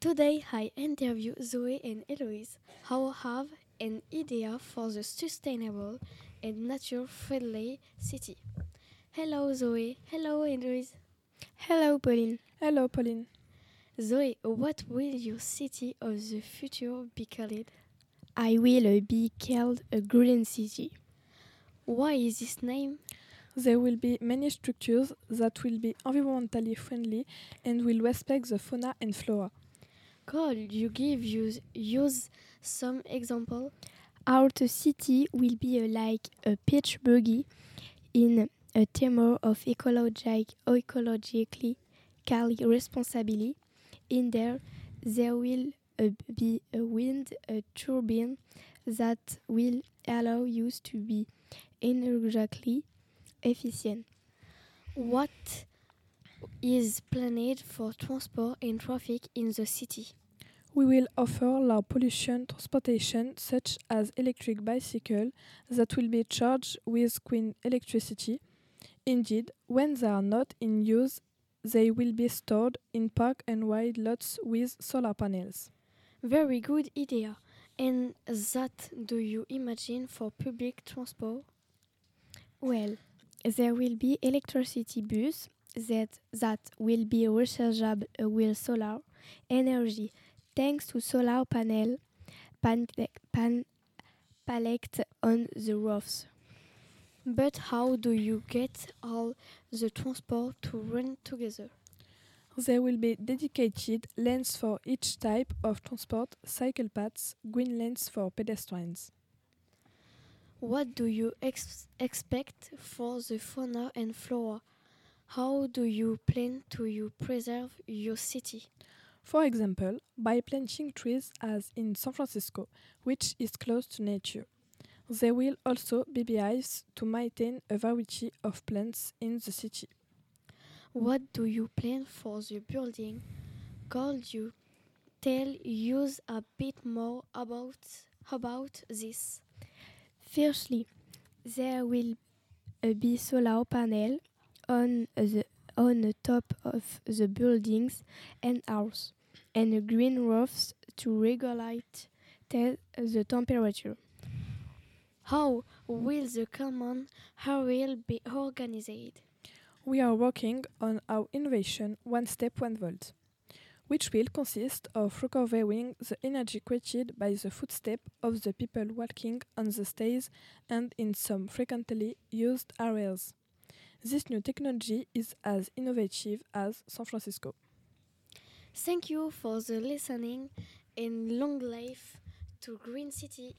Today I interview Zoé and Héloïse, who have an idea for the sustainable and nature-friendly city. Hello Zoé, hello Héloïse. Hello, Pauline. Hello, Pauline. Zoé, what will your city of the future be called? I will uh, be called a green city. Why is this name? There will be many structures that will be environmentally friendly and will respect the fauna and flora. Could you give use, use some example? Our city will be uh, like a pitch buggy in a theme of ecologic, ecologically responsibility. In there, there will uh, be a wind a turbine that will allow you to be energetically efficient. What is planned for transport and traffic in the city? We will offer low pollution transportation such as electric bicycle that will be charged with green electricity. Indeed, when they are not in use, they will be stored in park and ride lots with solar panels. Very good idea. And that do you imagine for public transport? Well, there will be electricity bus that, that will be rechargeable with solar energy thanks to solar panel pan, pan, pallet on the roofs. But how do you get all the transport to run together? There will be dedicated lanes for each type of transport, cycle paths, green lanes for pedestrians. What do you ex expect for the fauna and flora? How do you plan to you preserve your city? For example, by planting trees as in San Francisco, which is close to nature. There will also be beehives to maintain a variety of plants in the city. What do you plan for the building? Could you tell us a bit more about about this? Firstly, there will be solar panel on the on the top of the buildings and house, and green roofs to regulate te the temperature. How will the common will be organized? We are working on our innovation One Step One Volt, which will consist of recovering the energy created by the footstep of the people walking on the stairs and in some frequently used areas. This new technology is as innovative as San Francisco. Thank you for the listening and long life to Green City.